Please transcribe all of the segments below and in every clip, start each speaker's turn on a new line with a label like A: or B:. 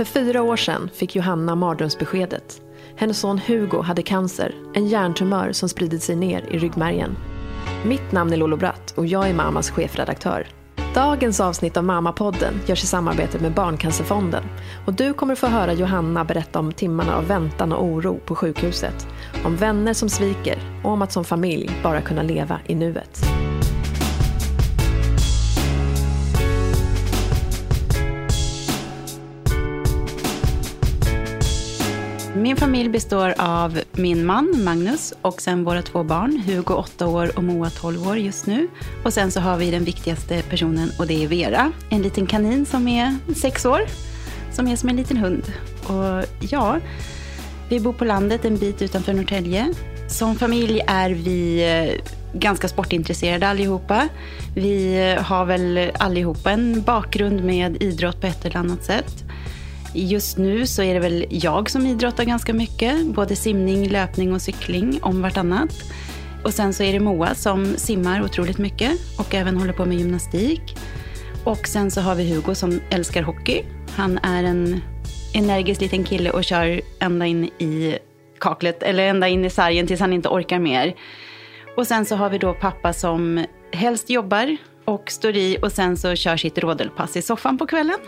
A: För fyra år sedan fick Johanna mardrömsbeskedet. Hennes son Hugo hade cancer, en hjärntumör som spridit sig ner i ryggmärgen. Mitt namn är Lolo Bratt och jag är Mamas chefredaktör. Dagens avsnitt av Mamma-podden görs i samarbete med Barncancerfonden. Och du kommer få höra Johanna berätta om timmarna av väntan och oro på sjukhuset. Om vänner som sviker och om att som familj bara kunna leva i nuet.
B: Min familj består av min man Magnus och sen våra två barn, Hugo 8 år och Moa 12 år just nu. Och sen så har vi den viktigaste personen och det är Vera, en liten kanin som är 6 år, som är som en liten hund. Och ja, vi bor på landet en bit utanför Norrtälje. Som familj är vi eh, ganska sportintresserade allihopa. Vi eh, har väl allihopa en bakgrund med idrott på ett eller annat sätt. Just nu så är det väl jag som idrottar ganska mycket. Både simning, löpning och cykling om vartannat. Och sen så är det Moa som simmar otroligt mycket och även håller på med gymnastik. Och sen så har vi Hugo som älskar hockey. Han är en energisk liten kille och kör ända in i kaklet, eller ända in i sargen tills han inte orkar mer. Och sen så har vi då pappa som helst jobbar och står i och sen så kör sitt rådelpass i soffan på kvällen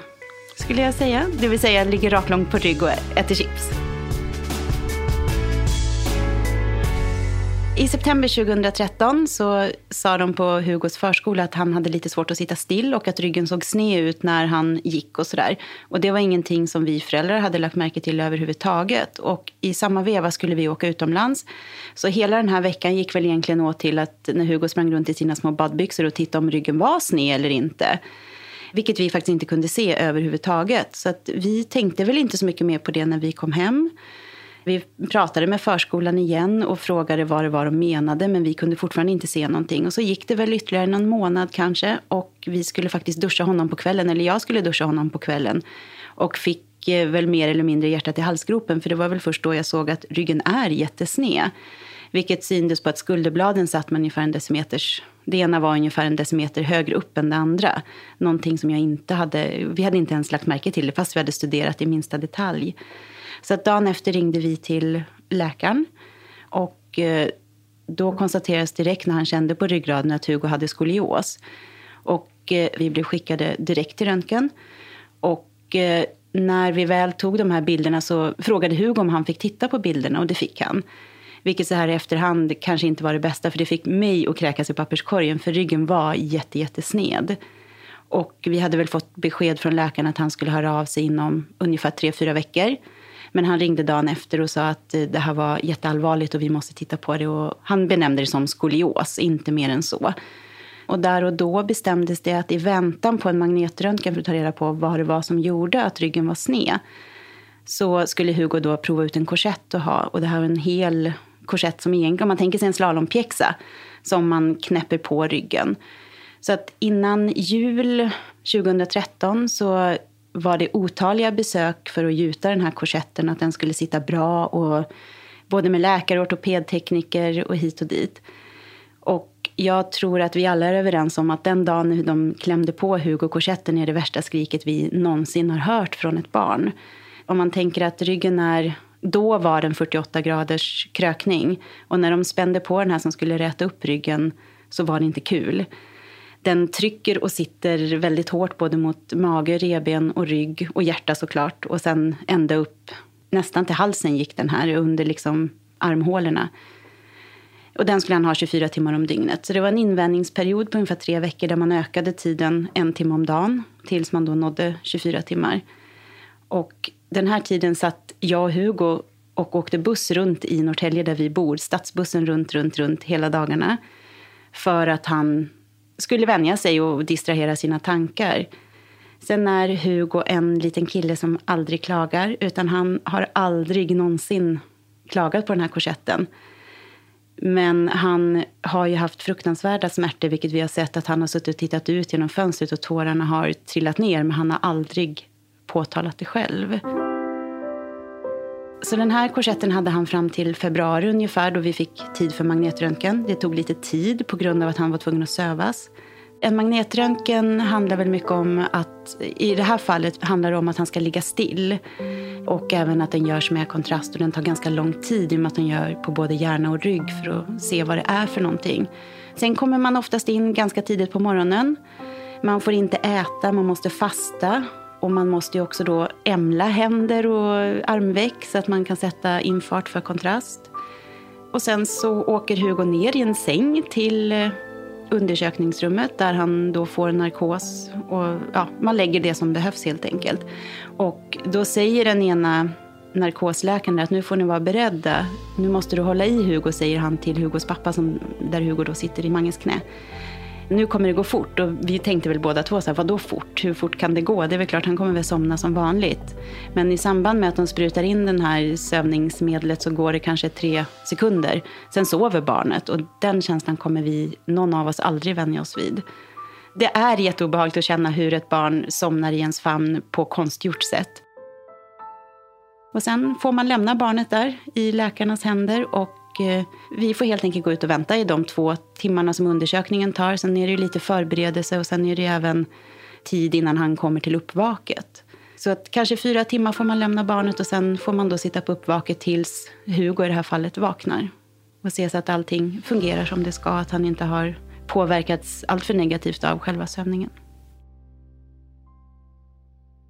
B: skulle jag säga. Det vill säga ligger raklång på rygg och äter chips. I september 2013 så sa de på Hugos förskola att han hade lite svårt att sitta still och att ryggen såg sned ut när han gick och sådär. Och det var ingenting som vi föräldrar hade lagt märke till överhuvudtaget. Och i samma veva skulle vi åka utomlands. Så hela den här veckan gick väl egentligen åt till att när Hugo sprang runt i sina små badbyxor och tittade om ryggen var sned eller inte. Vilket vi faktiskt inte kunde se överhuvudtaget. Så att vi tänkte väl inte så mycket mer på det när vi kom hem. Vi pratade med förskolan igen och frågade vad det var de menade men vi kunde fortfarande inte se någonting. Och så gick det väl ytterligare någon månad kanske och vi skulle faktiskt duscha honom på kvällen, eller jag skulle duscha honom på kvällen. Och fick eh, väl mer eller mindre hjärtat i halsgropen för det var väl först då jag såg att ryggen är jättesned. Vilket syntes på att skulderbladen satt med ungefär en decimeters det ena var ungefär en decimeter högre upp än det andra. Någonting som jag inte hade, vi hade inte ens lagt märke till det fast vi hade studerat i minsta detalj. Så att dagen efter ringde vi till läkaren. Och eh, då konstaterades direkt när han kände på ryggraden att Hugo hade skolios. Och eh, vi blev skickade direkt till röntgen. Och eh, när vi väl tog de här bilderna så frågade Hugo om han fick titta på bilderna och det fick han. Vilket så här i efterhand kanske inte var det bästa för det fick mig att kräkas i papperskorgen för ryggen var jätte, jättesned. Och vi hade väl fått besked från läkaren att han skulle höra av sig inom ungefär tre, fyra veckor. Men han ringde dagen efter och sa att eh, det här var jätteallvarligt och vi måste titta på det. Och han benämnde det som skolios, inte mer än så. Och där och då bestämdes det att i väntan på en magnetröntgen för att ta reda på vad det var som gjorde att ryggen var sned så skulle Hugo då prova ut en korsett att ha. Och det här var en hel korsett som egentligen, om man tänker sig en slalompjäxa som man knäpper på ryggen. Så att innan jul 2013 så var det otaliga besök för att gjuta den här korsetten, att den skulle sitta bra och både med läkare, ortopedtekniker och hit och dit. Och jag tror att vi alla är överens om att den dagen de klämde på Hugo korsetten är det värsta skriket vi någonsin har hört från ett barn. Om man tänker att ryggen är då var den 48 graders krökning. Och när de spände på den här som skulle räta upp ryggen så var det inte kul. Den trycker och sitter väldigt hårt både mot mage, reben och rygg och hjärta såklart. Och sen ända upp, nästan till halsen gick den här, under liksom armhålorna. Och den skulle han ha 24 timmar om dygnet. Så det var en invändningsperiod på ungefär tre veckor där man ökade tiden en timme om dagen tills man då nådde 24 timmar. Och den här tiden satt jag och Hugo och åkte buss runt i Norrtälje där vi bor. Stadsbussen runt, runt, runt hela dagarna. För att han skulle vänja sig och distrahera sina tankar. Sen är Hugo en liten kille som aldrig klagar. Utan han har aldrig någonsin klagat på den här korsetten. Men han har ju haft fruktansvärda smärtor, vilket vi har sett att han har suttit och tittat ut genom fönstret och tårarna har trillat ner. Men han har aldrig påtalat det själv. Så den här korsetten hade han fram till februari ungefär då vi fick tid för magnetröntgen. Det tog lite tid på grund av att han var tvungen att sövas. En magnetröntgen handlar väl mycket om att, i det här fallet handlar det om att han ska ligga still. Och även att den görs med kontrast och den tar ganska lång tid i och med att den gör på både hjärna och rygg för att se vad det är för någonting. Sen kommer man oftast in ganska tidigt på morgonen. Man får inte äta, man måste fasta. Och man måste också då ämla händer och armveck så att man kan sätta infart för kontrast. Och sen så åker Hugo ner i en säng till eh, undersökningsrummet där han då får narkos. Och, ja, man lägger det som behövs helt enkelt. Och då säger den ena narkosläkaren att nu får ni vara beredda. Nu måste du hålla i Hugo, säger han till Hugos pappa som, där Hugo då sitter i Manges knä nu kommer det gå fort. Och vi tänkte väl båda två, så här, vadå fort? Hur fort kan det gå? Det är väl klart, han kommer väl somna som vanligt. Men i samband med att de sprutar in den här sövningsmedlet så går det kanske tre sekunder. Sen sover barnet och den känslan kommer vi, någon av oss, aldrig vänja oss vid. Det är jätteobehagligt att känna hur ett barn somnar i ens famn på konstgjort sätt. Och sen får man lämna barnet där i läkarnas händer och och eh, vi får helt enkelt gå ut och vänta i de två timmarna som undersökningen tar. Sen är det lite förberedelse och sen är det även tid innan han kommer till uppvaket. Så att kanske fyra timmar får man lämna barnet och sen får man då sitta på uppvaket tills Hugo i det här fallet vaknar. Och se så att allting fungerar som det ska, att han inte har påverkats alltför negativt av själva sövningen.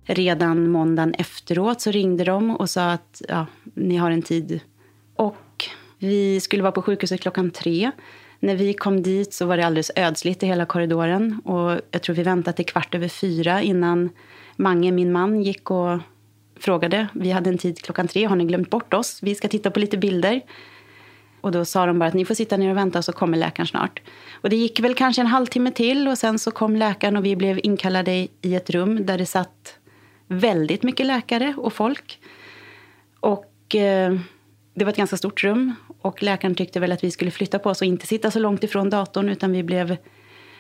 B: Redan måndagen efteråt så ringde de och sa att ja, ni har en tid. Vi skulle vara på sjukhuset klockan tre. När vi kom dit så var det alldeles ödsligt i hela korridoren. Och jag tror vi väntade till kvart över fyra innan Mange, min man, gick och frågade. Vi hade en tid klockan tre. Har ni glömt bort oss? Vi ska titta på lite bilder. Och då sa de bara att ni får sitta ner och vänta så kommer läkaren snart. Och det gick väl kanske en halvtimme till och sen så kom läkaren och vi blev inkallade i ett rum där det satt väldigt mycket läkare och folk. Och eh, det var ett ganska stort rum och läkaren tyckte väl att vi skulle flytta på oss och inte sitta så långt ifrån datorn utan vi blev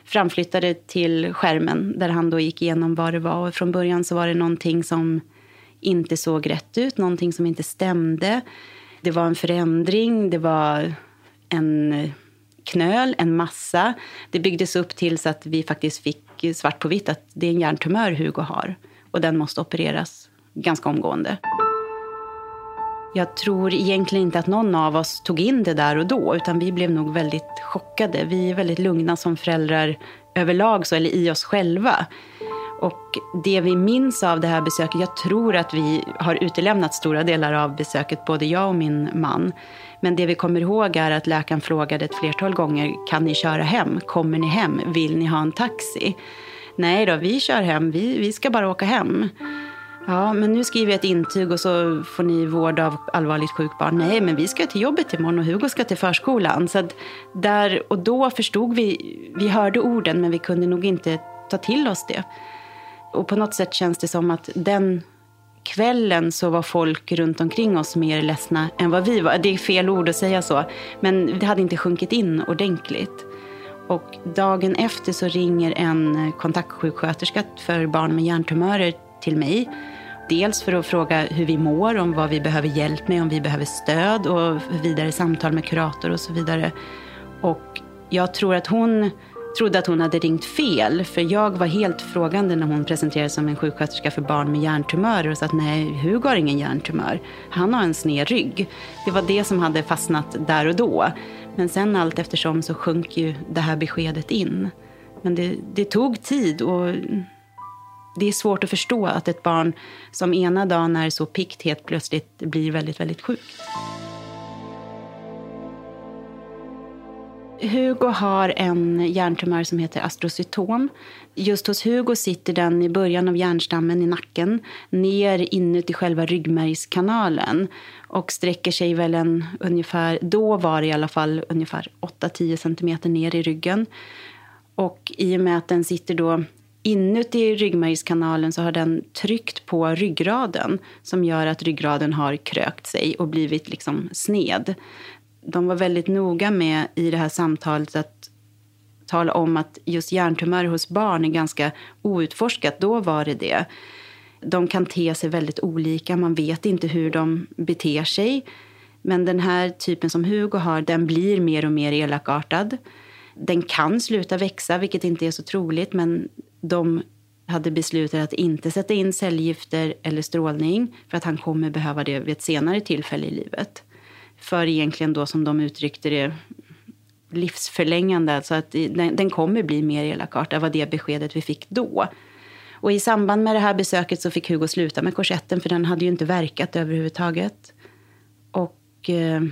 B: framflyttade till skärmen där han då gick igenom vad det var. Och från början så var det någonting som inte såg rätt ut, någonting som inte stämde. Det var en förändring, det var en knöl, en massa. Det byggdes upp tills att vi faktiskt fick svart på vitt att det är en hjärntumör Hugo har och den måste opereras ganska omgående. Jag tror egentligen inte att någon av oss tog in det där och då, utan vi blev nog väldigt chockade. Vi är väldigt lugna som föräldrar överlag, så, eller i oss själva. Och det vi minns av det här besöket, jag tror att vi har utelämnat stora delar av besöket, både jag och min man. Men det vi kommer ihåg är att läkaren frågade ett flertal gånger, kan ni köra hem? Kommer ni hem? Vill ni ha en taxi? Nej då, vi kör hem, vi, vi ska bara åka hem. Ja, men nu skriver jag ett intyg och så får ni vård av allvarligt sjukt barn. Nej, men vi ska till jobbet imorgon och Hugo ska till förskolan. Så där och då förstod vi, vi hörde orden men vi kunde nog inte ta till oss det. Och på något sätt känns det som att den kvällen så var folk runt omkring oss mer ledsna än vad vi var. Det är fel ord att säga så, men det hade inte sjunkit in ordentligt. Och dagen efter så ringer en kontaktsjuksköterska för barn med hjärntumörer till mig. Dels för att fråga hur vi mår, om vad vi behöver hjälp med, om vi behöver stöd och vidare samtal med kurator och så vidare. Och jag tror att hon trodde att hon hade ringt fel. För jag var helt frågande när hon presenterades som en sjuksköterska för barn med hjärntumörer och sa att nej, Hugo har ingen hjärntumör. Han har en sned rygg. Det var det som hade fastnat där och då. Men sen allt eftersom så sjönk ju det här beskedet in. Men det, det tog tid och det är svårt att förstå att ett barn som ena dagen är så pikt helt plötsligt blir väldigt, väldigt sjukt. Hugo har en hjärntumör som heter astrocytom. Just hos Hugo sitter den i början av hjärnstammen i nacken ner inuti själva ryggmärgskanalen och sträcker sig väl en ungefär, då var det i alla fall ungefär 8-10 centimeter ner i ryggen. Och i och med att den sitter då Inuti ryggmärgskanalen så har den tryckt på ryggraden som gör att ryggraden har krökt sig och blivit liksom sned. De var väldigt noga med i det här samtalet att tala om att just hjärntumörer hos barn är ganska outforskat. Då var det det. De kan te sig väldigt olika. Man vet inte hur de beter sig. Men den här typen som Hugo har, den blir mer och mer elakartad. Den kan sluta växa, vilket inte är så troligt, men de hade beslutat att inte sätta in cellgifter eller strålning för att han kommer behöva det vid ett senare tillfälle i livet. För egentligen då, som de uttryckte det, livsförlängande. Alltså att den, den kommer bli mer elakartad. Det var det beskedet vi fick då. Och i samband med det här besöket så fick Hugo sluta med korsetten för den hade ju inte verkat överhuvudtaget. Och eh,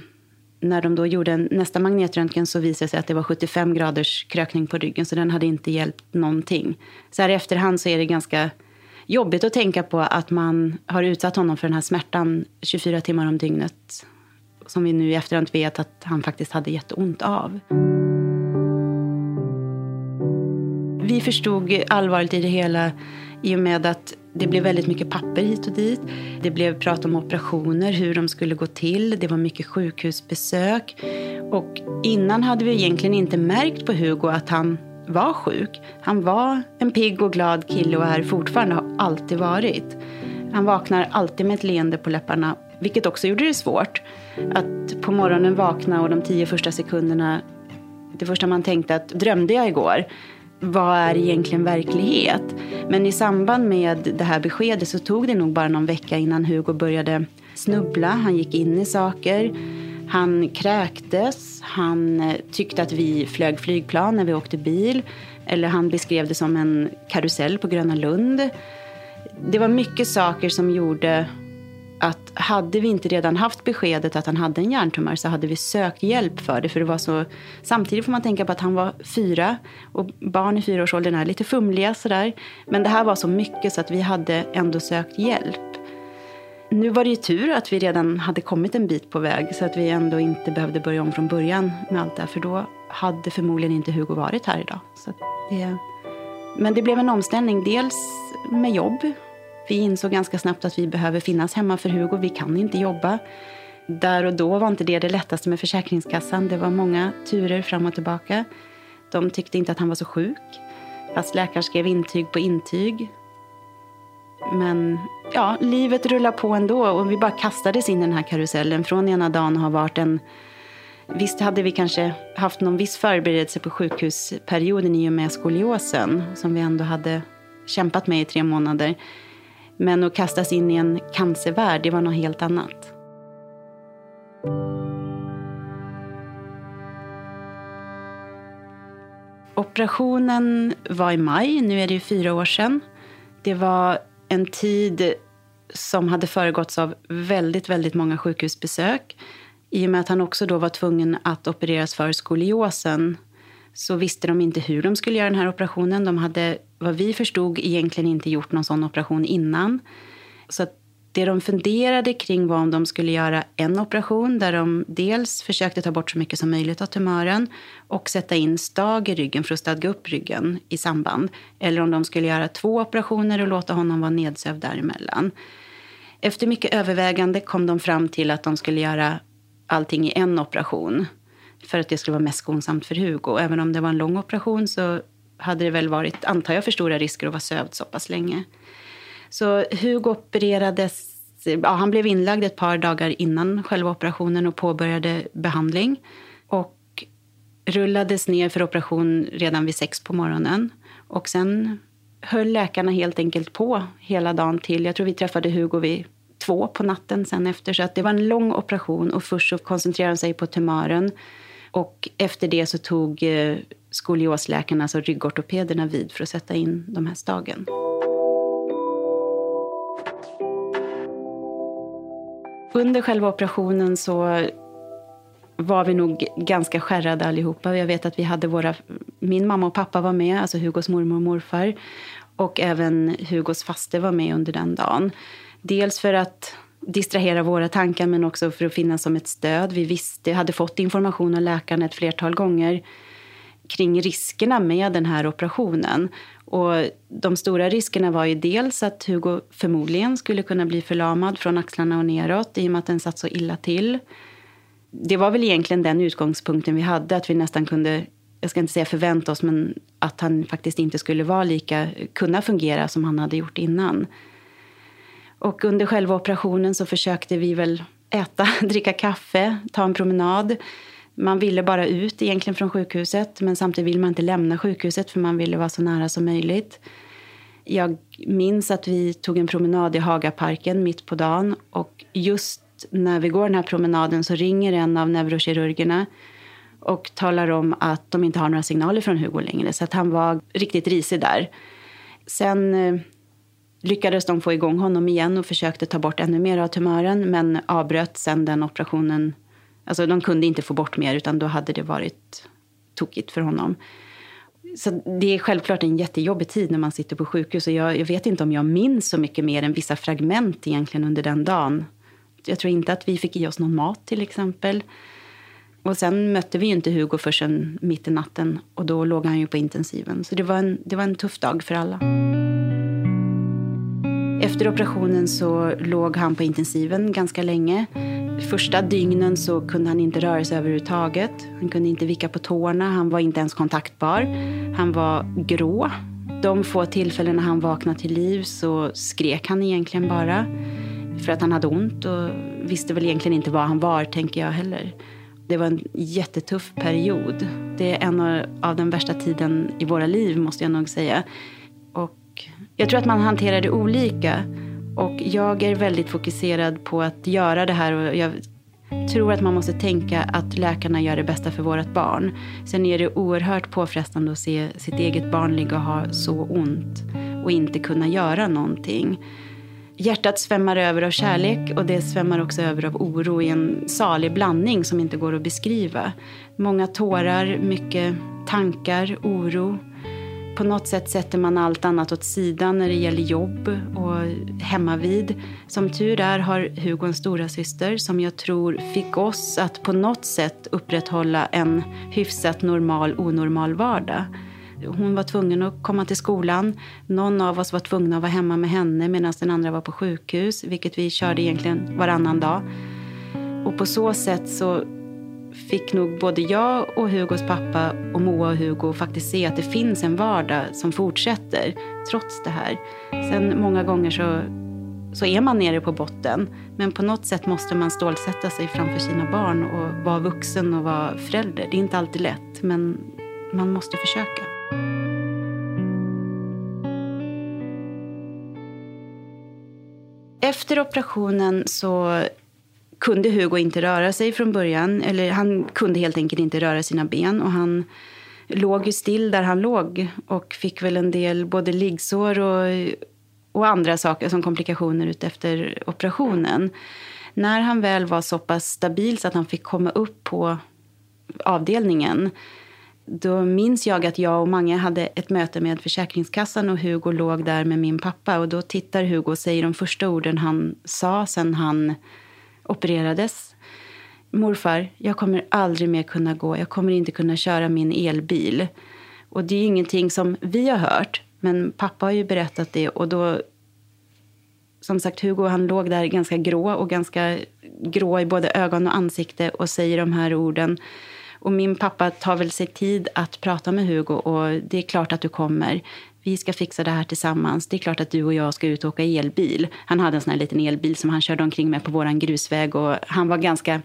B: när de då gjorde en, nästa magnetröntgen så visade det sig att det var 75 graders krökning på ryggen så den hade inte hjälpt någonting. Så här i efterhand så är det ganska jobbigt att tänka på att man har utsatt honom för den här smärtan 24 timmar om dygnet. Som vi nu i efterhand vet att han faktiskt hade jätteont av. Vi förstod allvaret i det hela i och med att det blev väldigt mycket papper hit och dit. Det blev prat om operationer, hur de skulle gå till. Det var mycket sjukhusbesök. Och innan hade vi egentligen inte märkt på Hugo att han var sjuk. Han var en pigg och glad kille och är fortfarande, har alltid varit. Han vaknar alltid med ett leende på läpparna, vilket också gjorde det svårt. Att på morgonen vakna och de tio första sekunderna, det första man tänkte att drömde jag igår? Vad är egentligen verklighet? Men i samband med det här beskedet så tog det nog bara någon vecka innan Hugo började snubbla. Han gick in i saker. Han kräktes. Han eh, tyckte att vi flög flygplan när vi åkte bil. Eller han beskrev det som en karusell på Gröna Lund. Det var mycket saker som gjorde att hade vi inte redan haft beskedet att han hade en hjärntumör så hade vi sökt hjälp för det. För det var så, samtidigt får man tänka på att han var fyra och barn i fyraårsåldern är lite fumliga sådär. Men det här var så mycket så att vi hade ändå sökt hjälp. Nu var det ju tur att vi redan hade kommit en bit på väg så att vi ändå inte behövde börja om från början med allt det här. För då hade förmodligen inte Hugo varit här idag. Så det, men det blev en omställning, dels med jobb vi insåg ganska snabbt att vi behöver finnas hemma för Hugo. Vi kan inte jobba. Där och då var inte det det lättaste med Försäkringskassan. Det var många turer fram och tillbaka. De tyckte inte att han var så sjuk. Fast läkaren skrev intyg på intyg. Men ja, livet rullar på ändå och vi bara kastades in i den här karusellen. Från ena dagen har varit en... Visst hade vi kanske haft någon viss förberedelse på sjukhusperioden i och med skoliosen som vi ändå hade kämpat med i tre månader. Men att kastas in i en cancervärld, det var något helt annat. Operationen var i maj, nu är det ju fyra år sedan. Det var en tid som hade föregåtts av väldigt, väldigt många sjukhusbesök. I och med att han också då var tvungen att opereras för skoliosen så visste de inte hur de skulle göra den här operationen. De hade, vad vi förstod, egentligen inte gjort någon sån operation innan. Så det de funderade kring var om de skulle göra en operation där de dels försökte ta bort så mycket som möjligt av tumören och sätta in stag i ryggen för att stadga upp ryggen i samband. Eller om de skulle göra två operationer och låta honom vara nedsövd däremellan. Efter mycket övervägande kom de fram till att de skulle göra allting i en operation för att det skulle vara mest skonsamt för Hugo. Även om det var en lång operation så hade det väl varit, antar jag, för stora risker att vara sövd så pass länge. Så Hugo opererades, ja, han blev inlagd ett par dagar innan själva operationen och påbörjade behandling. Och rullades ner för operation redan vid sex på morgonen. Och sen höll läkarna helt enkelt på hela dagen till. Jag tror vi träffade Hugo vid två på natten sen efter. Så att det var en lång operation och först så koncentrerade de sig på tumören. Och efter det så tog eh, skoliosläkarna, alltså ryggortopederna, vid för att sätta in de här stagen. Under själva operationen så var vi nog ganska skärrade allihopa. Jag vet att vi hade våra, min mamma och pappa var med, alltså Hugos mormor och morfar. Och även Hugos faste var med under den dagen. Dels för att distrahera våra tankar men också för att finnas som ett stöd. Vi visste, hade fått information av läkaren ett flertal gånger kring riskerna med den här operationen. Och de stora riskerna var ju dels att Hugo förmodligen skulle kunna bli förlamad från axlarna och neråt i och med att den satt så illa till. Det var väl egentligen den utgångspunkten vi hade, att vi nästan kunde, jag ska inte säga förvänta oss, men att han faktiskt inte skulle vara lika, kunna fungera som han hade gjort innan. Och under själva operationen så försökte vi väl äta, dricka kaffe, ta en promenad. Man ville bara ut egentligen från sjukhuset men samtidigt ville man inte lämna sjukhuset för man ville vara så nära som möjligt. Jag minns att vi tog en promenad i Hagaparken mitt på dagen och just när vi går den här promenaden så ringer en av neurokirurgerna och talar om att de inte har några signaler från Hugo längre. Så att han var riktigt risig där. Sen eh, lyckades de få igång honom igen och försökte ta bort ännu mer av tumören men avbröt sen den operationen. Alltså de kunde inte få bort mer utan då hade det varit tokigt för honom. Så det är självklart en jättejobbig tid när man sitter på sjukhus. Och jag, jag vet inte om jag minns så mycket mer än vissa fragment egentligen under den dagen. Jag tror inte att vi fick i oss någon mat till exempel. Och sen mötte vi inte Hugo förrän mitt i natten och då låg han ju på intensiven. Så det var en, det var en tuff dag för alla. Efter operationen så låg han på intensiven ganska länge. Första dygnen så kunde han inte röra sig överhuvudtaget. Han kunde inte vicka på tårna, han var inte ens kontaktbar. Han var grå. De få tillfällen när han vaknade till liv så skrek han egentligen bara. För att han hade ont och visste väl egentligen inte var han var, tänker jag heller. Det var en jättetuff period. Det är en av den värsta tiden i våra liv, måste jag nog säga. Och jag tror att man hanterar det olika. Och jag är väldigt fokuserad på att göra det här. Och jag tror att man måste tänka att läkarna gör det bästa för vårt barn. Sen är det oerhört påfrestande att se sitt eget barn ligga och ha så ont och inte kunna göra någonting. Hjärtat svämmar över av kärlek och det svämmar också över av oro i en salig blandning som inte går att beskriva. Många tårar, mycket tankar, oro. På något sätt sätter man allt annat åt sidan när det gäller jobb och hemmavid. Som tur är har Hugo en stora syster som jag tror fick oss att på något sätt upprätthålla en hyfsat normal, onormal vardag. Hon var tvungen att komma till skolan. Någon av oss var tvungna att vara hemma med henne medan den andra var på sjukhus, vilket vi körde egentligen varannan dag. Och på så sätt så fick nog både jag och Hugos pappa och Moa och Hugo faktiskt se att det finns en vardag som fortsätter trots det här. Sen många gånger så, så är man nere på botten. Men på något sätt måste man stålsätta sig framför sina barn och vara vuxen och vara förälder. Det är inte alltid lätt, men man måste försöka. Efter operationen så kunde Hugo inte röra sig från början. Eller han kunde helt enkelt inte röra sina ben. Och han låg ju still där han låg och fick väl en del både liggsår och, och andra saker som komplikationer ut efter operationen. När han väl var så pass stabil så att han fick komma upp på avdelningen då minns jag att jag och Mange hade ett möte med Försäkringskassan och Hugo låg där med min pappa. Och då tittar Hugo och säger de första orden han sa sen han opererades. Morfar, jag kommer aldrig mer kunna gå. Jag kommer inte kunna köra min elbil. Och det är ingenting som vi har hört. Men pappa har ju berättat det och då som sagt, Hugo han låg där ganska grå och ganska grå i både ögon och ansikte och säger de här orden. Och min pappa tar väl sig tid att prata med Hugo och det är klart att du kommer. Vi ska fixa det här tillsammans. Det är klart att du och jag ska ut och åka elbil. Han hade en sån här liten elbil som han körde omkring med på våran grusväg och han var ganska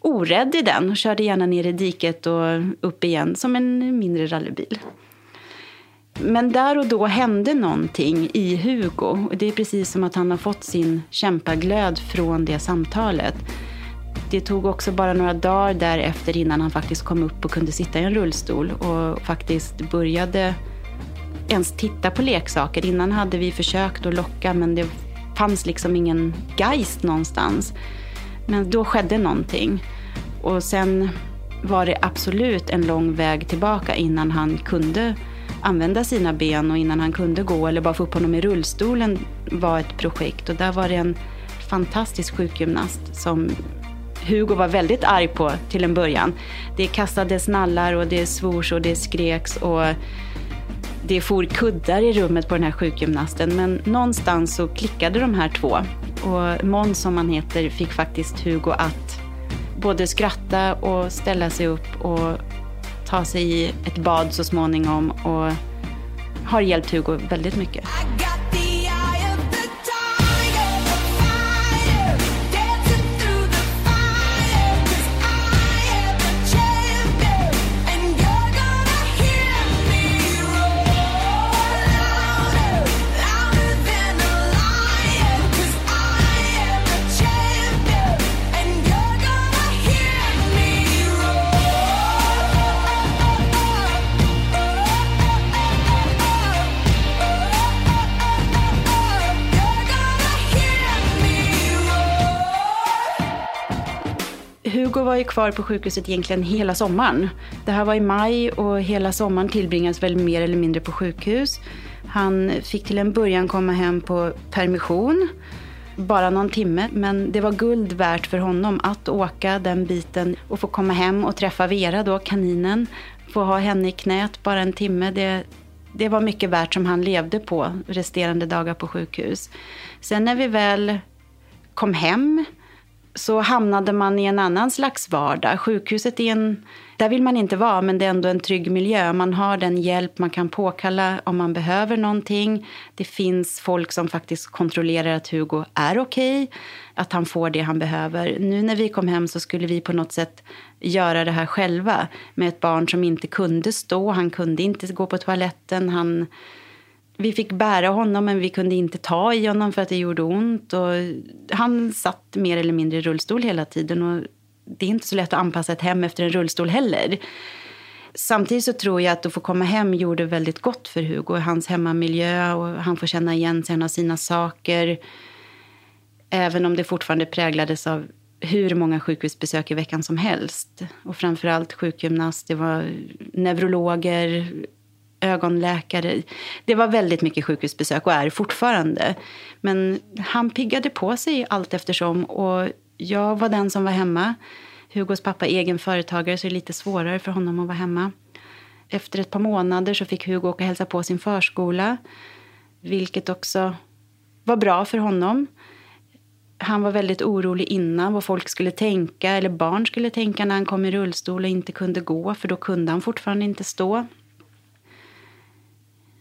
B: orädd i den och körde gärna ner i diket och upp igen som en mindre rallybil. Men där och då hände någonting i Hugo. Det är precis som att han har fått sin kämpaglöd från det samtalet. Det tog också bara några dagar därefter innan han faktiskt kom upp och kunde sitta i en rullstol och faktiskt började ens titta på leksaker. Innan hade vi försökt att locka men det fanns liksom ingen geist någonstans. Men då skedde någonting. Och sen var det absolut en lång väg tillbaka innan han kunde använda sina ben och innan han kunde gå eller bara få upp honom i rullstolen var ett projekt. Och där var det en fantastisk sjukgymnast som Hugo var väldigt arg på till en början. Det kastades nallar och det svors och det skreks och det for kuddar i rummet på den här sjukgymnasten. Men någonstans så klickade de här två. Och Måns, som han heter, fick faktiskt Hugo att både skratta och ställa sig upp och ta sig i ett bad så småningom och har hjälpt Hugo väldigt mycket. Hugo var ju kvar på sjukhuset egentligen hela sommaren. Det här var i maj och hela sommaren tillbringades väl mer eller mindre på sjukhus. Han fick till en början komma hem på permission, bara någon timme. Men det var guld värt för honom att åka den biten och få komma hem och träffa Vera, då, kaninen. Få ha henne i knät bara en timme. Det, det var mycket värt som han levde på resterande dagar på sjukhus. Sen när vi väl kom hem så hamnade man i en annan slags vardag. Sjukhuset är en, där vill man inte vara, men det är ändå en trygg miljö. Man har den hjälp man kan påkalla om man behöver någonting. Det finns folk som faktiskt kontrollerar att Hugo är okej, okay, att han får det han behöver. Nu när vi kom hem så skulle vi på något sätt göra det här själva med ett barn som inte kunde stå, han kunde inte gå på toaletten, han vi fick bära honom, men vi kunde inte ta i honom för att det gjorde ont. Och han satt mer eller mindre i rullstol hela tiden. Och det är inte så lätt att anpassa ett hem efter en rullstol heller. Samtidigt så tror jag att att få komma hem gjorde väldigt gott för Hugo. Hans hemmamiljö och han får känna igen sig av sina saker. Även om det fortfarande präglades av hur många sjukhusbesök i veckan som helst. Och framförallt sjukgymnast, det var neurologer, ögonläkare. Det var väldigt mycket sjukhusbesök och är fortfarande. Men han piggade på sig allt eftersom och jag var den som var hemma. Hugos pappa är egen företagare så det är lite svårare för honom att vara hemma. Efter ett par månader så fick Hugo åka och hälsa på sin förskola. Vilket också var bra för honom. Han var väldigt orolig innan vad folk skulle tänka, eller barn skulle tänka när han kom i rullstol och inte kunde gå, för då kunde han fortfarande inte stå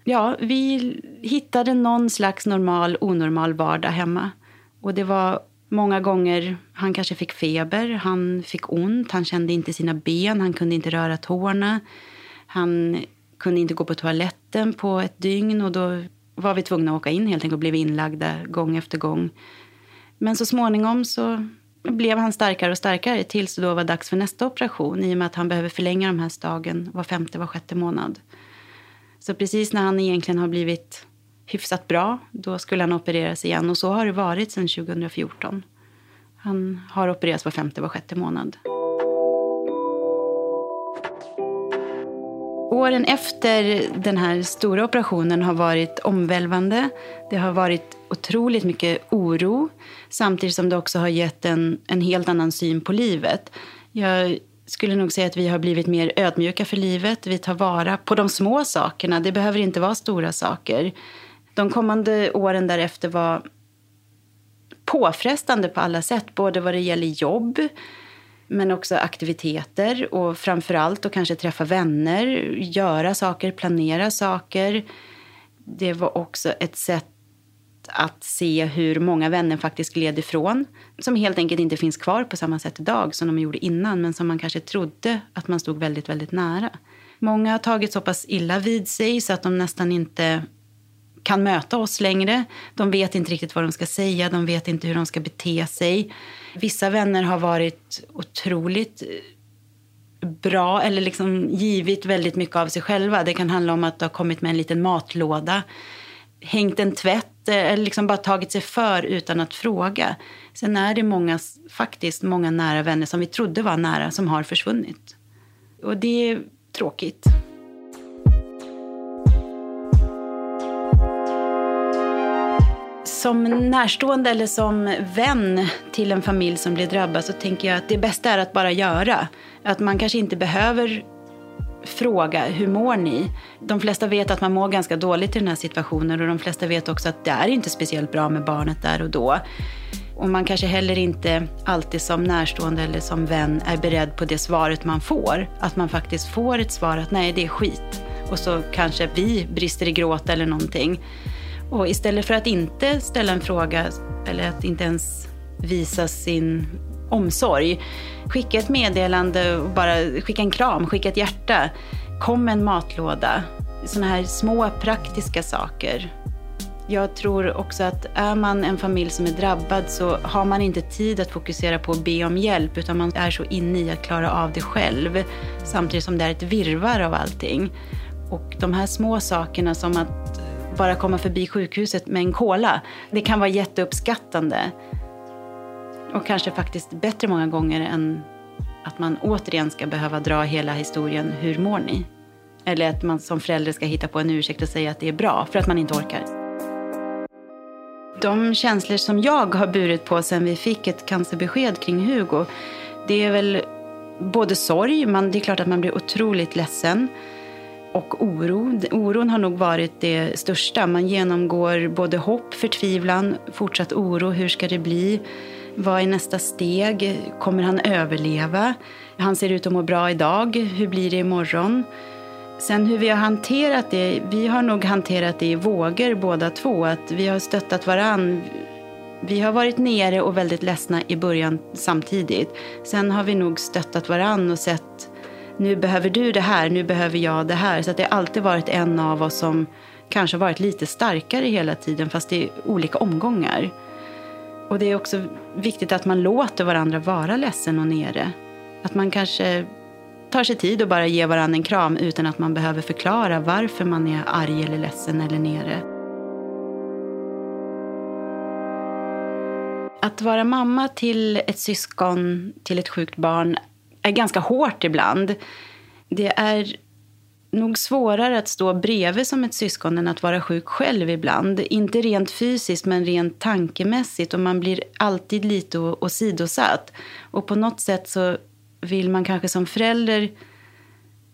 B: ja, vi hittade någon slags normal, onormal vardag hemma. Och det var många gånger, han kanske fick feber, han fick ont, han kände inte sina ben, han kunde inte röra tårna. Han kunde inte gå på toaletten på ett dygn och då var vi tvungna att åka in helt enkelt och blev inlagda gång efter gång. Men så småningom så blev han starkare och starkare tills det då var dags för nästa operation i och med att han behöver förlänga de här stagen var femte, var sjätte månad. Så precis när han egentligen har blivit hyfsat bra, då skulle han opereras igen. Och så har det varit sedan 2014. Han har opererats var femte, var sjätte månad. Åren efter den här stora operationen har varit omvälvande. Det har varit otroligt mycket oro samtidigt som det också har gett en, en helt annan syn på livet. Jag skulle nog säga att vi har blivit mer ödmjuka för livet. Vi tar vara på de små sakerna. Det behöver inte vara stora saker. De kommande åren därefter var påfrestande på alla sätt. Både vad det gäller jobb, men också aktiviteter och framför allt att kanske träffa vänner, göra saker, planera saker. Det var också ett sätt att se hur många vänner faktiskt gled ifrån. Som helt enkelt inte finns kvar på samma sätt idag som de gjorde innan men som man kanske trodde att man stod väldigt, väldigt nära. Många har tagit så pass illa vid sig så att de nästan inte kan möta oss längre. De vet inte riktigt vad de ska säga, de vet inte hur de ska bete sig. Vissa vänner har varit otroligt eh, bra eller liksom givit väldigt mycket av sig själva. Det kan handla om att det har kommit med en liten matlåda hängt en tvätt eller liksom bara tagit sig för utan att fråga. Sen är det många, faktiskt många nära vänner som vi trodde var nära som har försvunnit. Och det är tråkigt. Som närstående eller som vän till en familj som blir drabbad så tänker jag att det bästa är att bara göra. Att man kanske inte behöver fråga hur mår ni? De flesta vet att man mår ganska dåligt i den här situationen och de flesta vet också att det är inte speciellt bra med barnet där och då. Och man kanske heller inte alltid som närstående eller som vän är beredd på det svaret man får. Att man faktiskt får ett svar att nej, det är skit. Och så kanske vi brister i gråt eller någonting. Och istället för att inte ställa en fråga eller att inte ens visa sin omsorg. Skicka ett meddelande och bara skicka en kram, skicka ett hjärta. Kom med en matlåda. Sådana här små praktiska saker. Jag tror också att är man en familj som är drabbad så har man inte tid att fokusera på att be om hjälp utan man är så inne i att klara av det själv. Samtidigt som det är ett virvar av allting. Och de här små sakerna som att bara komma förbi sjukhuset med en kola, det kan vara jätteuppskattande. Och kanske faktiskt bättre många gånger än att man återigen ska behöva dra hela historien, hur mår ni? Eller att man som förälder ska hitta på en ursäkt och säga att det är bra för att man inte orkar. De känslor som jag har burit på sen vi fick ett cancerbesked kring Hugo, det är väl både sorg, man, det är klart att man blir otroligt ledsen, och oro. Oron har nog varit det största. Man genomgår både hopp, förtvivlan, fortsatt oro. Hur ska det bli? Vad är nästa steg? Kommer han överleva? Han ser ut att må bra idag. Hur blir det imorgon? Sen hur vi har hanterat det, vi har nog hanterat det i vågor båda två. Att vi har stöttat varann. Vi har varit nere och väldigt ledsna i början samtidigt. Sen har vi nog stöttat varann och sett nu behöver du det här, nu behöver jag det här. Så att det har alltid varit en av oss som kanske varit lite starkare hela tiden fast i olika omgångar. Och det är också viktigt att man låter varandra vara ledsen och nere. Att man kanske tar sig tid och bara ger varandra en kram utan att man behöver förklara varför man är arg eller ledsen eller nere. Att vara mamma till ett syskon till ett sjukt barn är ganska hårt ibland. Det är nog svårare att stå bredvid som ett syskon än att vara sjuk själv ibland. Inte rent fysiskt, men rent tankemässigt. Och man blir alltid lite åsidosatt. Och på något sätt så vill man kanske som förälder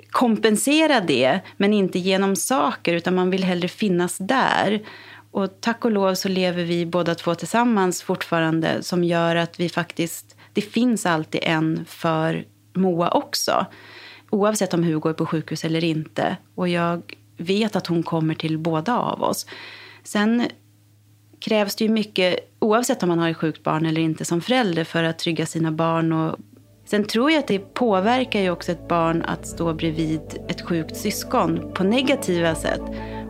B: kompensera det, men inte genom saker, utan man vill hellre finnas där. Och tack och lov så lever vi båda två tillsammans fortfarande som gör att vi faktiskt, det finns alltid en för Moa också. Oavsett om Hugo är på sjukhus eller inte. Och jag vet att hon kommer till båda av oss. Sen krävs det ju mycket, oavsett om man har ett sjukt barn eller inte som förälder, för att trygga sina barn. Och sen tror jag att det påverkar ju också ett barn att stå bredvid ett sjukt syskon på negativa sätt.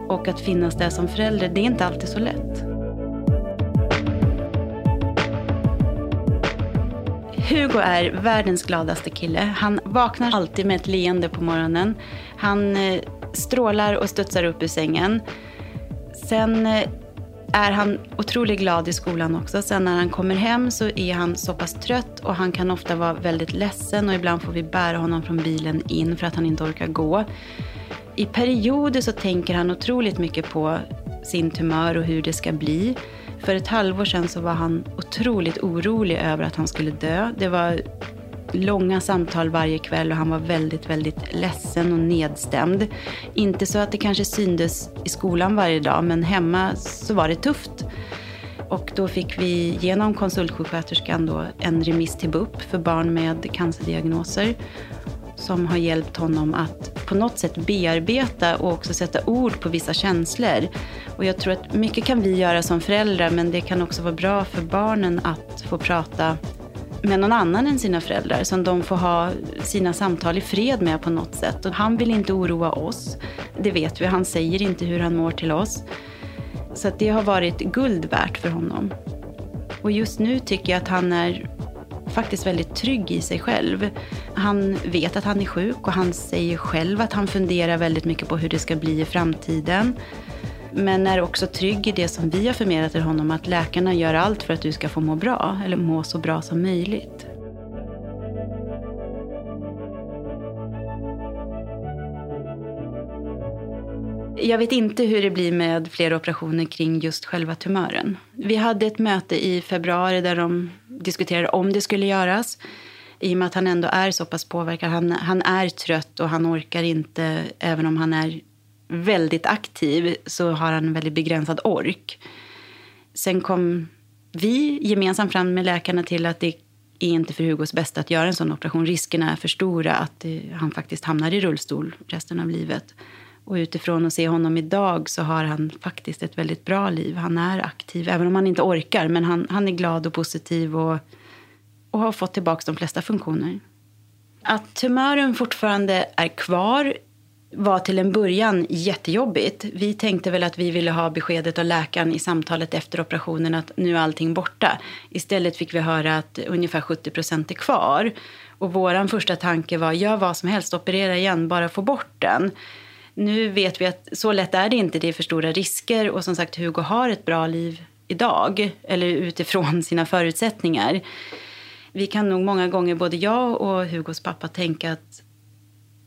B: Och att finnas där som förälder, det är inte alltid så lätt. Hugo är världens gladaste kille. Han vaknar alltid med ett leende på morgonen. Han eh, strålar och studsar upp ur sängen. Sen eh, är han otroligt glad i skolan också. Sen när han kommer hem så är han så pass trött och han kan ofta vara väldigt ledsen och ibland får vi bära honom från bilen in för att han inte orkar gå. I perioder så tänker han otroligt mycket på sin tumör och hur det ska bli. För ett halvår sedan så var han otroligt orolig över att han skulle dö. Det var långa samtal varje kväll och han var väldigt, väldigt ledsen och nedstämd. Inte så att det kanske syndes i skolan varje dag, men hemma så var det tufft. Och då fick vi genom konsultsjuksköterskan då en remiss till BUP för barn med cancerdiagnoser som har hjälpt honom att på något sätt bearbeta och också sätta ord på vissa känslor. Och jag tror att mycket kan vi göra som föräldrar men det kan också vara bra för barnen att få prata med någon annan än sina föräldrar som de får ha sina samtal i fred med på något sätt. Och han vill inte oroa oss, det vet vi. Han säger inte hur han mår till oss. Så det har varit guld värt för honom. Och just nu tycker jag att han är faktiskt väldigt trygg i sig själv. Han vet att han är sjuk och han säger själv att han funderar väldigt mycket på hur det ska bli i framtiden. Men är också trygg i det som vi har förmedlat till honom, att läkarna gör allt för att du ska få må bra, eller må så bra som möjligt. Jag vet inte hur det blir med fler operationer kring just själva tumören. Vi hade ett möte i februari där de diskuterade om det skulle göras. I och med att han ändå är så pass påverkad. Han, han är trött och han orkar inte, även om han är väldigt aktiv, så har han en väldigt begränsad ork. Sen kom vi gemensamt fram med läkarna till att det är inte för Hugos bästa att göra en sån operation. Riskerna är för stora att eh, han faktiskt hamnar i rullstol resten av livet. Och utifrån att se honom idag så har han faktiskt ett väldigt bra liv. Han är aktiv, även om han inte orkar. Men han, han är glad och positiv och, och har fått tillbaka de flesta funktioner. Att tumören fortfarande är kvar var till en början jättejobbigt. Vi tänkte väl att vi ville ha beskedet av läkaren i samtalet efter operationen att nu är allting borta. Istället fick vi höra att ungefär 70 procent är kvar. Och vår första tanke var gör vad som helst, operera igen, bara få bort den. Nu vet vi att så lätt är det inte, det är för stora risker. Och som sagt, Hugo har ett bra liv idag, eller utifrån sina förutsättningar. Vi kan nog många gånger, både jag och Hugos pappa, tänka att,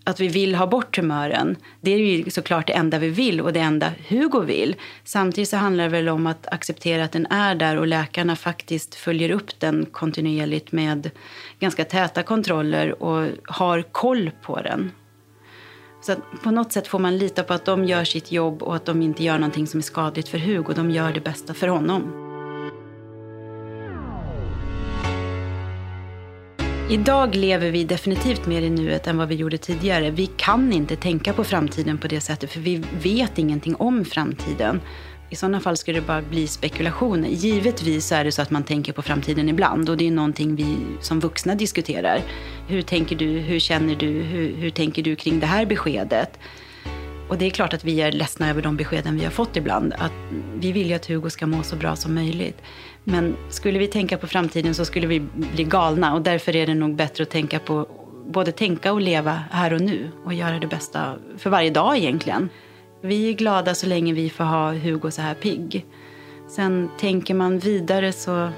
B: att vi vill ha bort tumören. Det är ju såklart det enda vi vill och det enda Hugo vill. Samtidigt så handlar det väl om att acceptera att den är där och läkarna faktiskt följer upp den kontinuerligt med ganska täta kontroller och har koll på den. Så på något sätt får man lita på att de gör sitt jobb och att de inte gör någonting som är skadligt för Hugo. De gör det bästa för honom. Idag lever vi definitivt mer i nuet än vad vi gjorde tidigare. Vi kan inte tänka på framtiden på det sättet, för vi vet ingenting om framtiden. I sådana fall skulle det bara bli spekulationer. Givetvis är det så att man tänker på framtiden ibland och det är någonting vi som vuxna diskuterar. Hur tänker du? Hur känner du? Hur, hur tänker du kring det här beskedet? Och det är klart att vi är ledsna över de beskeden vi har fått ibland. Att vi vill ju att Hugo ska må så bra som möjligt. Men skulle vi tänka på framtiden så skulle vi bli galna och därför är det nog bättre att tänka på både tänka och leva här och nu och göra det bästa för varje dag egentligen. Vi är glada så länge vi får ha Hugo så här pigg. Sen tänker man vidare så,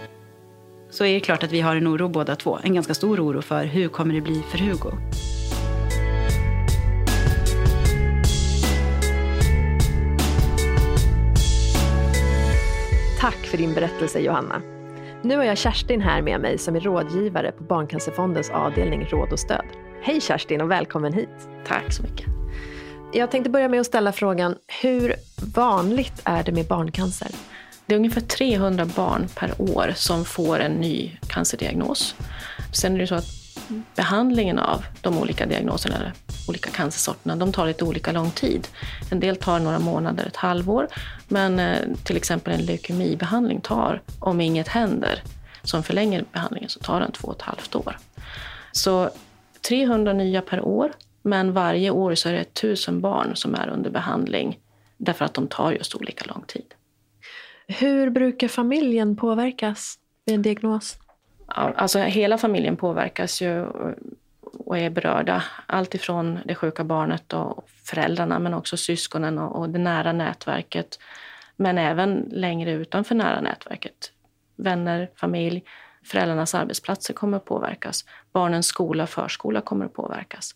B: så är det klart att vi har en oro båda två. En ganska stor oro för hur kommer det bli för Hugo.
A: Tack för din berättelse Johanna. Nu har jag Kerstin här med mig som är rådgivare på Barncancerfondens avdelning Råd och stöd. Hej Kerstin och välkommen hit.
C: Tack så mycket.
A: Jag tänkte börja med att ställa frågan, hur vanligt är det med barncancer?
C: Det är ungefär 300 barn per år som får en ny cancerdiagnos. Sen är det så att behandlingen av de olika diagnoserna, eller olika cancersorterna, de tar lite olika lång tid. En del tar några månader, ett halvår, men eh, till exempel en leukemibehandling tar, om inget händer som förlänger behandlingen, så tar den två och ett halvt år. Så 300 nya per år, men varje år så är det tusen barn som är under behandling därför att de tar just olika lång tid.
A: Hur brukar familjen påverkas vid en diagnos?
C: Alltså hela familjen påverkas ju och är berörda. Allt ifrån det sjuka barnet och föräldrarna men också syskonen och det nära nätverket. Men även längre utanför nära nätverket. Vänner, familj, föräldrarnas arbetsplatser kommer att påverkas. Barnens skola, förskola kommer att påverkas.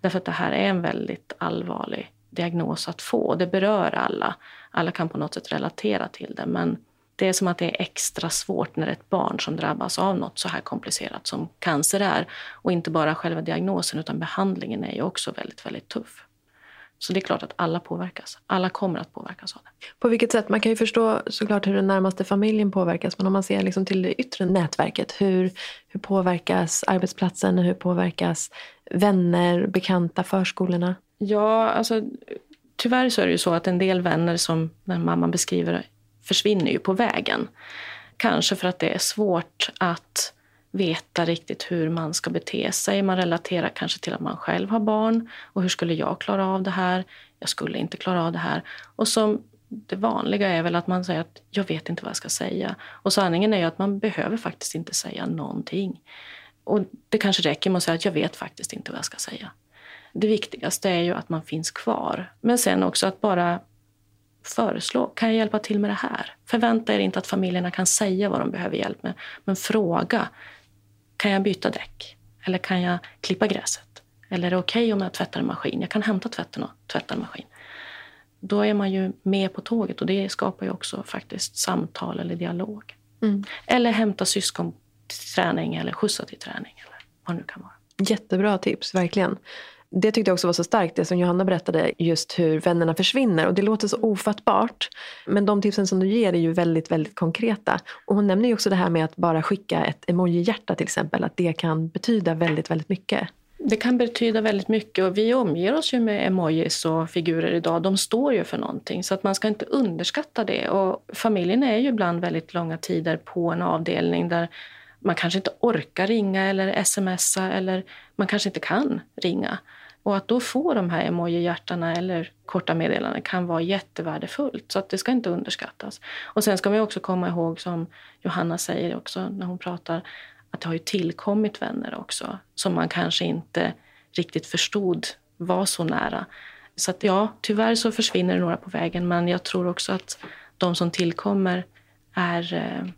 C: Därför att det här är en väldigt allvarlig diagnos att få. Det berör alla. Alla kan på något sätt relatera till det. Men det är som att det är extra svårt när ett barn som drabbas av något så här komplicerat som cancer är. Och inte bara själva diagnosen utan behandlingen är ju också väldigt, väldigt tuff. Så det är klart att alla påverkas. Alla kommer att påverkas av det.
A: På vilket sätt? Man kan ju förstå såklart hur den närmaste familjen påverkas. Men om man ser liksom till det yttre nätverket. Hur, hur påverkas arbetsplatsen? Hur påverkas vänner, bekanta, förskolorna?
C: Ja, alltså tyvärr så är det ju så att en del vänner som när mamman beskriver försvinner ju på vägen. Kanske för att det är svårt att veta riktigt hur man ska bete sig. Man relaterar kanske till att man själv har barn. Och hur skulle jag klara av det här? Jag skulle inte klara av det här. Och som det vanliga är väl att man säger att jag vet inte vad jag ska säga. Och sanningen är ju att man behöver faktiskt inte säga någonting. Och det kanske räcker med att säga att jag vet faktiskt inte vad jag ska säga. Det viktigaste är ju att man finns kvar. Men sen också att bara föreslå. Kan jag hjälpa till med det här? Förvänta er inte att familjerna kan säga vad de behöver hjälp med. Men fråga. Kan jag byta däck? Eller kan jag klippa gräset? Eller är det okej okay om jag tvättar en maskin? Jag kan hämta tvätten och tvätta en maskin. Då är man ju med på tåget och det skapar ju också faktiskt samtal eller dialog. Mm. Eller hämta syskon till träning eller skjutsa till träning eller vad det nu kan vara.
A: Jättebra tips, verkligen. Det tyckte jag också var så starkt, det som Johanna berättade, just hur vännerna försvinner. Och det låter så ofattbart. Men de tipsen som du ger är ju väldigt, väldigt konkreta. Och hon nämner ju också det här med att bara skicka ett emoji-hjärta till exempel. Att det kan betyda väldigt, väldigt mycket.
C: Det kan betyda väldigt mycket och vi omger oss ju med emojis och figurer idag. De står ju för någonting så att man ska inte underskatta det. Och familjen är ju ibland väldigt långa tider på en avdelning där man kanske inte orkar ringa eller smsa eller man kanske inte kan ringa. Och att då få de här emoji-hjärtarna eller korta meddelanden kan vara jättevärdefullt. Så att det ska inte underskattas. Och sen ska man också komma ihåg, som Johanna säger också när hon pratar, att det har ju tillkommit vänner också som man kanske inte riktigt förstod var så nära. Så att ja, tyvärr så försvinner det några på vägen men jag tror också att de som tillkommer är, eh,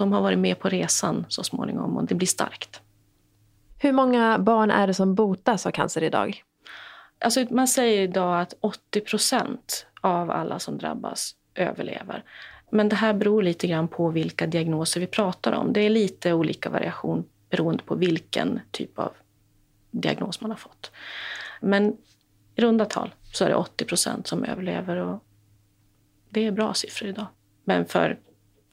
C: de har varit med på resan så småningom och det blir starkt.
A: Hur många barn är det som botas av cancer idag?
C: Alltså man säger idag att 80 procent av alla som drabbas överlever. Men det här beror lite grann på vilka diagnoser vi pratar om. Det är lite olika variation beroende på vilken typ av diagnos man har fått. Men i runda tal så är det 80 procent som överlever och det är bra siffror idag. Men för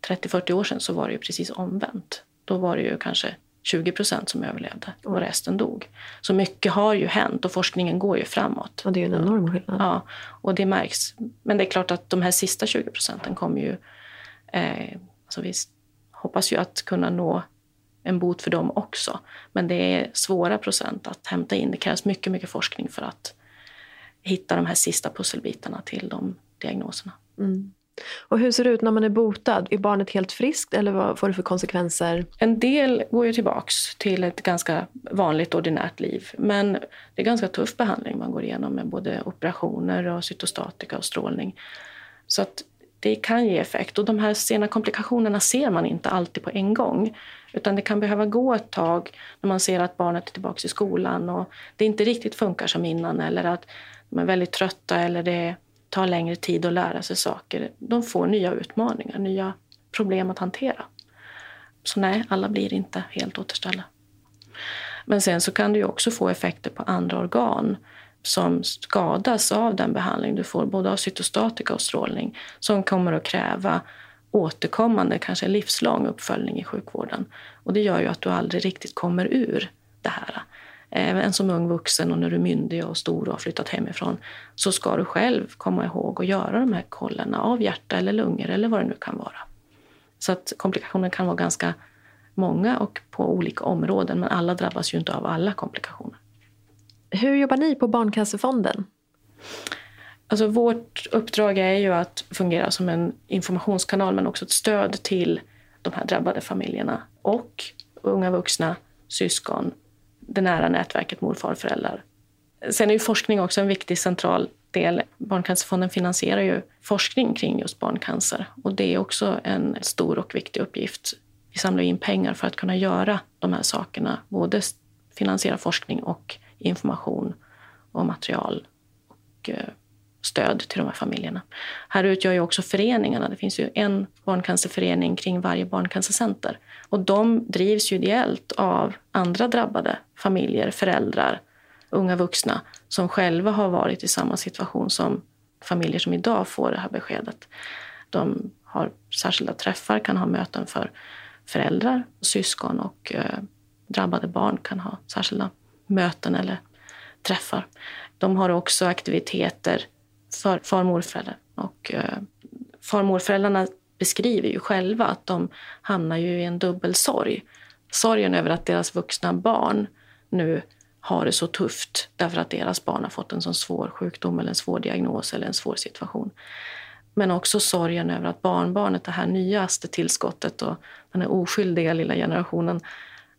C: 30-40 år sedan så var det ju precis omvänt. Då var det ju kanske 20 procent som överlevde och resten dog. Så mycket har ju hänt och forskningen går ju framåt.
A: Och det är en enorm skillnad.
C: Ja, och det märks. Men det är klart att de här sista 20 procenten kommer ju... Eh, alltså vi hoppas ju att kunna nå en bot för dem också. Men det är svåra procent att hämta in. Det krävs mycket, mycket forskning för att hitta de här sista pusselbitarna till de diagnoserna.
A: Mm. Och hur ser det ut när man är botad? Är barnet helt friskt eller vad får det för konsekvenser?
C: En del går ju tillbaks till ett ganska vanligt ordinärt liv. Men det är ganska tuff behandling man går igenom med både operationer och cytostatika och strålning. Så att det kan ge effekt. Och de här sena komplikationerna ser man inte alltid på en gång. Utan det kan behöva gå ett tag när man ser att barnet är tillbaka i skolan och det inte riktigt funkar som innan eller att de är väldigt trötta eller det tar längre tid att lära sig saker. De får nya utmaningar, nya problem att hantera. Så nej, alla blir inte helt återställda. Men sen så kan det också få effekter på andra organ som skadas av den behandling du får, både av cytostatika och strålning, som kommer att kräva återkommande, kanske livslång uppföljning i sjukvården. Och det gör ju att du aldrig riktigt kommer ur det här. Även som ung vuxen och när du är myndig och stor och har flyttat hemifrån så ska du själv komma ihåg att göra de här kollarna av hjärta eller lungor eller vad det nu kan vara. Så att komplikationer kan vara ganska många och på olika områden men alla drabbas ju inte av alla komplikationer.
A: Hur jobbar ni på Barncancerfonden?
C: Alltså vårt uppdrag är ju att fungera som en informationskanal men också ett stöd till de här drabbade familjerna och unga vuxna, syskon det nära nätverket mor, far, föräldrar. Sen är ju forskning också en viktig central del. Barncancerfonden finansierar ju forskning kring just barncancer och det är också en stor och viktig uppgift. Vi samlar in pengar för att kunna göra de här sakerna, både finansiera forskning och information och material och eh, stöd till de här familjerna. Här utgör ju också föreningarna. Det finns ju en barncancerförening kring varje barncancercenter. Och de drivs ju ideellt av andra drabbade familjer, föräldrar, unga vuxna som själva har varit i samma situation som familjer som idag får det här beskedet. De har särskilda träffar, kan ha möten för föräldrar, syskon och eh, drabbade barn kan ha särskilda möten eller träffar. De har också aktiviteter för far och morföräldrar. Och eh, far och morföräldrarna beskriver ju själva att de hamnar ju i en dubbel sorg. Sorgen över att deras vuxna barn nu har det så tufft därför att deras barn har fått en så svår sjukdom eller en svår diagnos eller en svår situation. Men också sorgen över att barnbarnet, det här nyaste tillskottet och den här oskyldiga lilla generationen,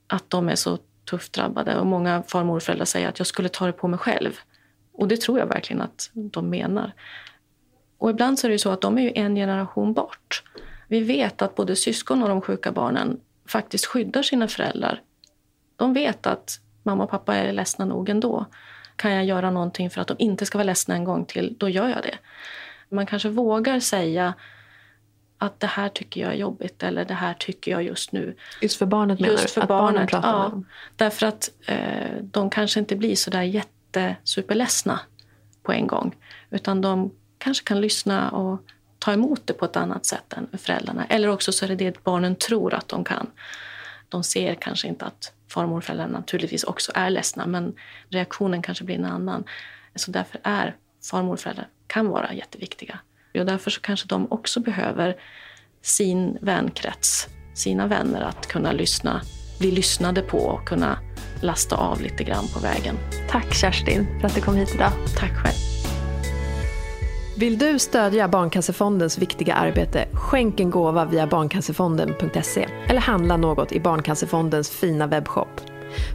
C: att de är så tufft drabbade. Och många far och morföräldrar säger att jag skulle ta det på mig själv. Och det tror jag verkligen att de menar. Och ibland så är det så att de är ju en generation bort. Vi vet att både syskon och de sjuka barnen faktiskt skyddar sina föräldrar. De vet att mamma och pappa är ledsna nog ändå. Kan jag göra någonting för att de inte ska vara ledsna en gång till, då gör jag det. Man kanske vågar säga att det här tycker jag är jobbigt eller det här tycker jag just nu.
A: Just för barnet menar
C: just för
A: du? Att
C: barnet,
A: barnen pratar
C: ja,
A: med dem?
C: Därför att eh, de kanske inte blir så där inte superledsna på en gång. Utan de kanske kan lyssna och ta emot det på ett annat sätt än föräldrarna. Eller också så är det det barnen tror att de kan. De ser kanske inte att farmor och föräldrar naturligtvis också är ledsna men reaktionen kanske blir en annan. Så därför är farmor och föräldrar kan vara jätteviktiga. Och därför så kanske de också behöver sin vänkrets, sina vänner att kunna lyssna, bli lyssnade på och kunna lasta av lite grann på vägen.
A: Tack Kerstin för att du kom hit idag.
C: Tack själv.
A: Vill du stödja Barncancerfondens viktiga arbete, skänk en gåva via barncancerfonden.se eller handla något i Barncancerfondens fina webbshop.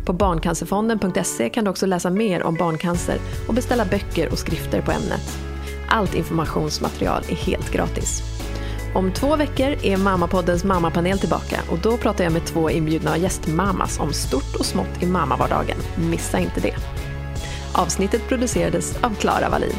A: På barncancerfonden.se kan du också läsa mer om barncancer och beställa böcker och skrifter på ämnet. Allt informationsmaterial är helt gratis. Om två veckor är Mammapoddens mammapanel tillbaka och då pratar jag med två inbjudna gästmammas om stort och smått i mammavardagen. Missa inte det. Avsnittet producerades av Klara Wallin.